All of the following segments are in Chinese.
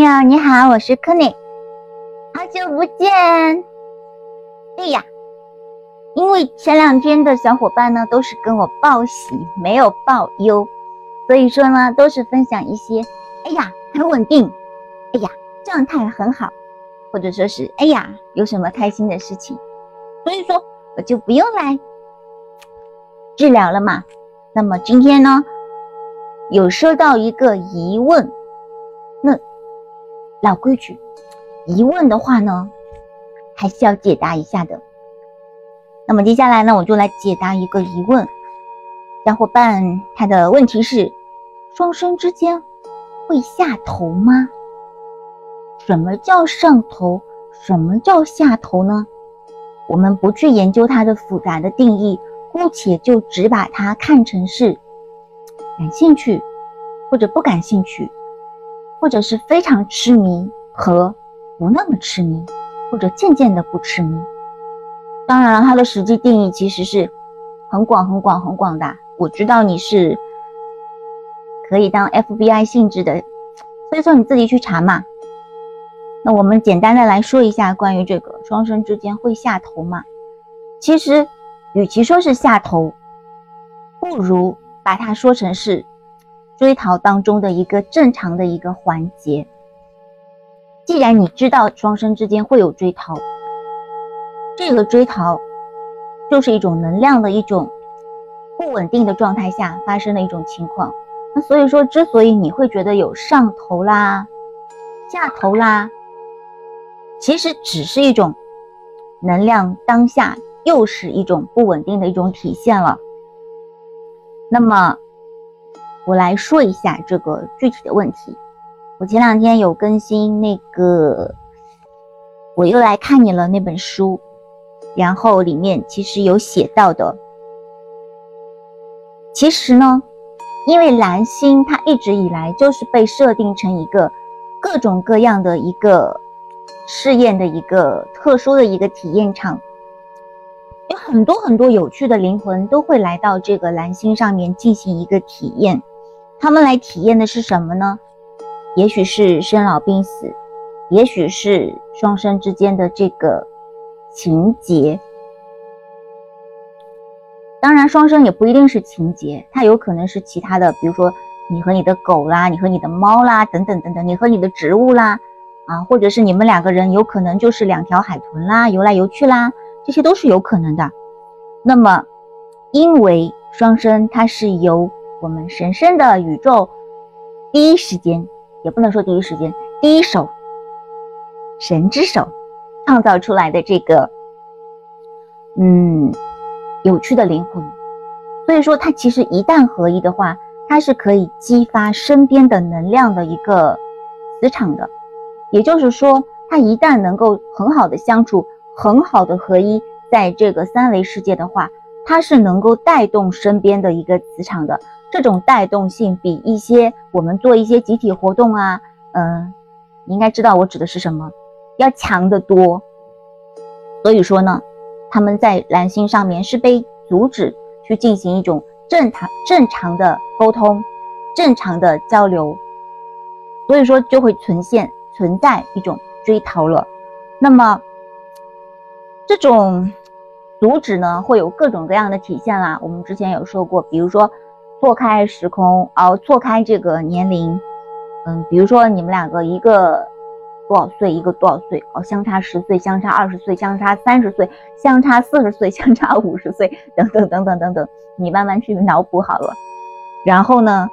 友你好，我是 k e n n 好久不见。哎呀，因为前两天的小伙伴呢都是跟我报喜，没有报忧，所以说呢都是分享一些，哎呀很稳定，哎呀状态很好，或者说是哎呀有什么开心的事情，所以说我就不用来治疗了嘛。那么今天呢有收到一个疑问，那。老规矩，疑问的话呢，还是要解答一下的。那么接下来呢，我就来解答一个疑问。小伙伴他的问题是：双生之间会下头吗？什么叫上头？什么叫下头呢？我们不去研究它的复杂的定义，姑且就只把它看成是感兴趣或者不感兴趣。或者是非常痴迷和不那么痴迷，或者渐渐的不痴迷。当然了，它的实际定义其实是很广、很广、很广的。我知道你是可以当 FBI 性质的，所以说你自己去查嘛。那我们简单的来说一下关于这个双生之间会下头吗？其实，与其说是下头，不如把它说成是。追逃当中的一个正常的一个环节。既然你知道双生之间会有追逃，这个追逃就是一种能量的一种不稳定的状态下发生的一种情况。那所以说，之所以你会觉得有上头啦、下头啦，其实只是一种能量当下又是一种不稳定的一种体现了。那么。我来说一下这个具体的问题。我前两天有更新那个，我又来看你了那本书，然后里面其实有写到的。其实呢，因为蓝星它一直以来就是被设定成一个各种各样的一个试验的一个特殊的一个体验场，有很多很多有趣的灵魂都会来到这个蓝星上面进行一个体验。他们来体验的是什么呢？也许是生老病死，也许是双生之间的这个情节。当然，双生也不一定是情节，它有可能是其他的，比如说你和你的狗啦，你和你的猫啦，等等等等，你和你的植物啦，啊，或者是你们两个人有可能就是两条海豚啦，游来游去啦，这些都是有可能的。那么，因为双生它是由我们神圣的宇宙，第一时间也不能说第一时间，第一手，神之手创造出来的这个，嗯，有趣的灵魂。所以说，它其实一旦合一的话，它是可以激发身边的能量的一个磁场的。也就是说，它一旦能够很好的相处，很好的合一，在这个三维世界的话，它是能够带动身边的一个磁场的。这种带动性比一些我们做一些集体活动啊，嗯，你应该知道我指的是什么，要强得多。所以说呢，他们在蓝星上面是被阻止去进行一种正常正常的沟通、正常的交流，所以说就会存现存在一种追逃了。那么这种阻止呢，会有各种各样的体现啦。我们之前有说过，比如说。错开时空，哦，错开这个年龄，嗯，比如说你们两个一个多少岁，一个多少岁，哦，相差十岁，相差二十岁，相差三十岁，相差四十岁，相差五十岁，等等等等等等，你慢慢去脑补好了。然后呢，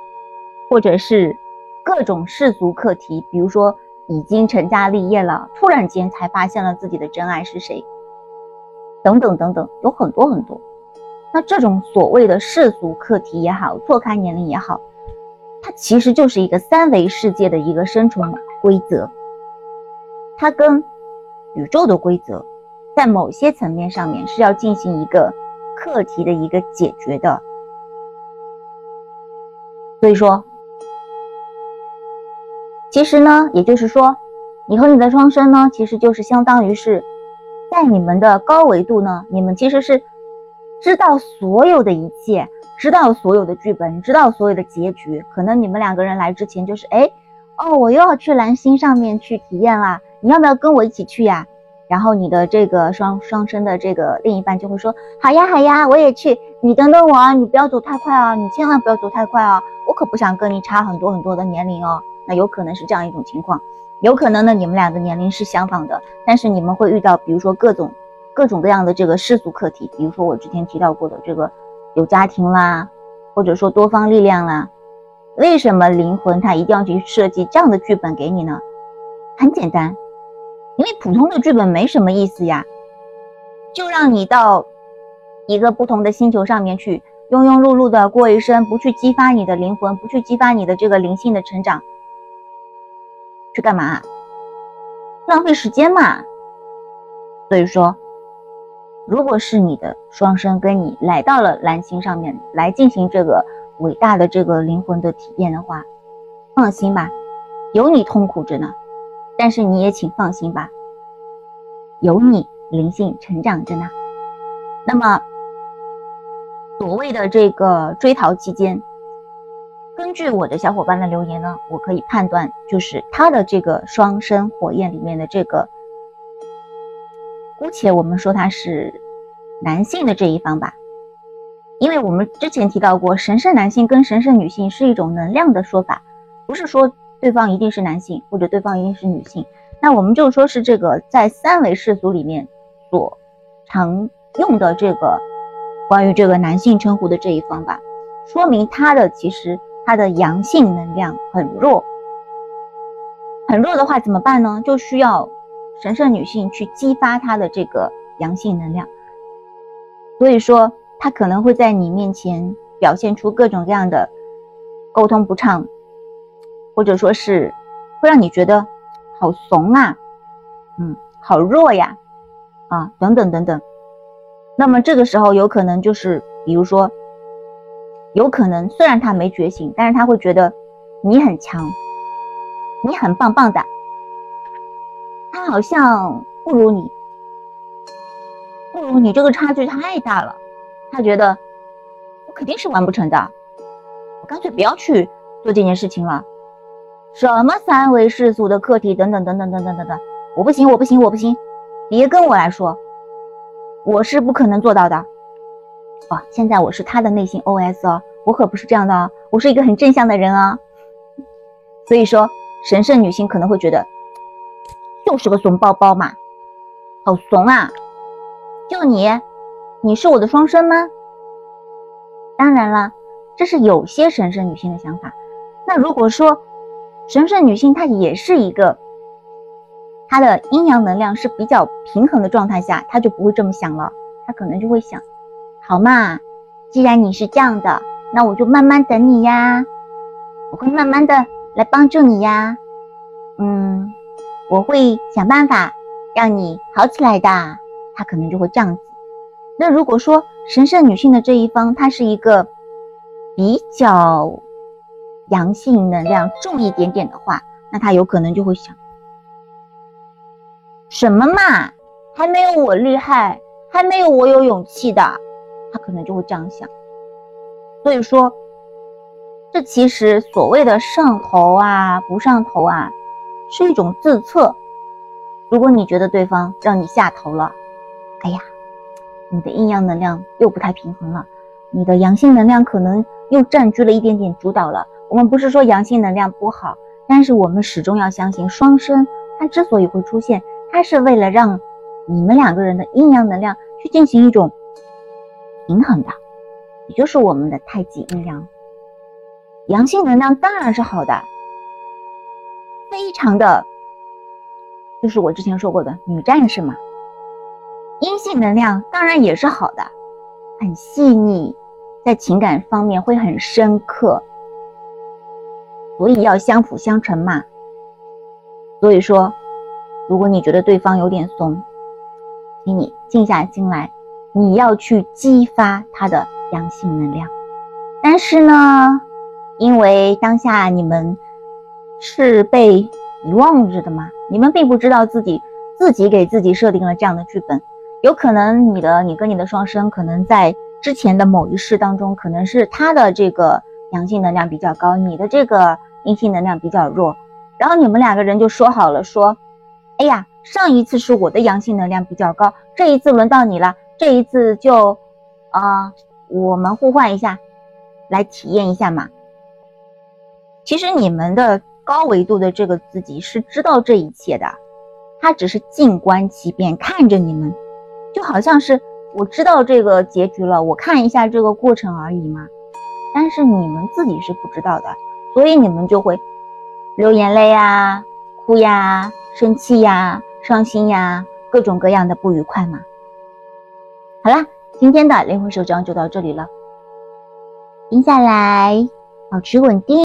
或者是各种世俗课题，比如说已经成家立业了，突然间才发现了自己的真爱是谁，等等等等，有很多很多。那这种所谓的世俗课题也好，错开年龄也好，它其实就是一个三维世界的一个生存规则，它跟宇宙的规则在某些层面上面是要进行一个课题的一个解决的。所以说，其实呢，也就是说，你和你的双生呢，其实就是相当于是在你们的高维度呢，你们其实是。知道所有的一切，知道所有的剧本，知道所有的结局。可能你们两个人来之前就是，哎，哦，我又要去蓝星上面去体验啦，你要不要跟我一起去呀？然后你的这个双双生的这个另一半就会说，好呀好呀，我也去，你等等我啊，你不要走太快啊，你千万不要走太快啊，我可不想跟你差很多很多的年龄哦。那有可能是这样一种情况，有可能呢，你们俩的年龄是相仿的，但是你们会遇到，比如说各种各种各样的这个世俗课题，比如说我之前提到过的这个有家庭啦，或者说多方力量啦。为什么灵魂它一定要去设计这样的剧本给你呢？很简单，因为普通的剧本没什么意思呀，就让你到一个不同的星球上面去庸庸碌碌的过一生，不去激发你的灵魂，不去激发你的这个灵性的成长，去干嘛？浪费时间嘛。所以说，如果是你的双生跟你来到了蓝星上面来进行这个。伟大的这个灵魂的体验的话，放心吧，有你痛苦着呢。但是你也请放心吧，有你灵性成长着呢。那么，所谓的这个追逃期间，根据我的小伙伴的留言呢，我可以判断，就是他的这个双生火焰里面的这个，姑且我们说他是男性的这一方吧。因为我们之前提到过，神圣男性跟神圣女性是一种能量的说法，不是说对方一定是男性或者对方一定是女性。那我们就说是这个在三维世俗里面所常用的这个关于这个男性称呼的这一方吧，说明他的其实他的阳性能量很弱，很弱的话怎么办呢？就需要神圣女性去激发她的这个阳性能量。所以说。他可能会在你面前表现出各种各样的沟通不畅，或者说是会让你觉得好怂啊，嗯，好弱呀，啊，等等等等。那么这个时候有可能就是，比如说，有可能虽然他没觉醒，但是他会觉得你很强，你很棒棒的，好像不如你，不如你，这个差距太大了。他觉得我肯定是完不成的，我干脆不要去做这件事情了。什么三维世俗的课题等等等等等等等等，我不行，我不行，我不行，别跟我来说，我是不可能做到的。哦，现在我是他的内心 OS 哦，我可不是这样的哦，我是一个很正向的人啊。所以说，神圣女性可能会觉得，就是个怂包包嘛，好怂啊，就你。你是我的双生吗？当然了，这是有些神圣女性的想法。那如果说神圣女性她也是一个，她的阴阳能量是比较平衡的状态下，她就不会这么想了。她可能就会想：好嘛，既然你是这样的，那我就慢慢等你呀，我会慢慢的来帮助你呀。嗯，我会想办法让你好起来的。她可能就会这样子。那如果说神圣女性的这一方，她是一个比较阳性能量重一点点的话，那她有可能就会想：什么嘛，还没有我厉害，还没有我有勇气的，她可能就会这样想。所以说，这其实所谓的上头啊，不上头啊，是一种自测。如果你觉得对方让你下头了，哎呀。你的阴阳能量又不太平衡了，你的阳性能量可能又占据了一点点主导了。我们不是说阳性能量不好，但是我们始终要相信双生，它之所以会出现，它是为了让你们两个人的阴阳能量去进行一种平衡的，也就是我们的太极阴阳。阳性能量当然是好的，非常的，就是我之前说过的女战士嘛。阴性能量当然也是好的，很细腻，在情感方面会很深刻，所以要相辅相成嘛。所以说，如果你觉得对方有点怂，请你静下心来，你要去激发他的阳性能量。但是呢，因为当下你们是被遗忘着的嘛，你们并不知道自己自己给自己设定了这样的剧本。有可能你的你跟你的双生可能在之前的某一世当中，可能是他的这个阳性能量比较高，你的这个阴性能量比较弱，然后你们两个人就说好了，说，哎呀，上一次是我的阳性能量比较高，这一次轮到你了，这一次就，啊，我们互换一下，来体验一下嘛。其实你们的高维度的这个自己是知道这一切的，他只是静观其变，看着你们，就好像是我知道这个结局了，我看一下这个过程而已嘛。但是你们自己是不知道的，所以你们就会。流眼泪呀，哭呀，生气呀，伤心呀，各种各样的不愉快嘛。好啦，今天的灵魂手账就到这里了，停下来，保持稳定。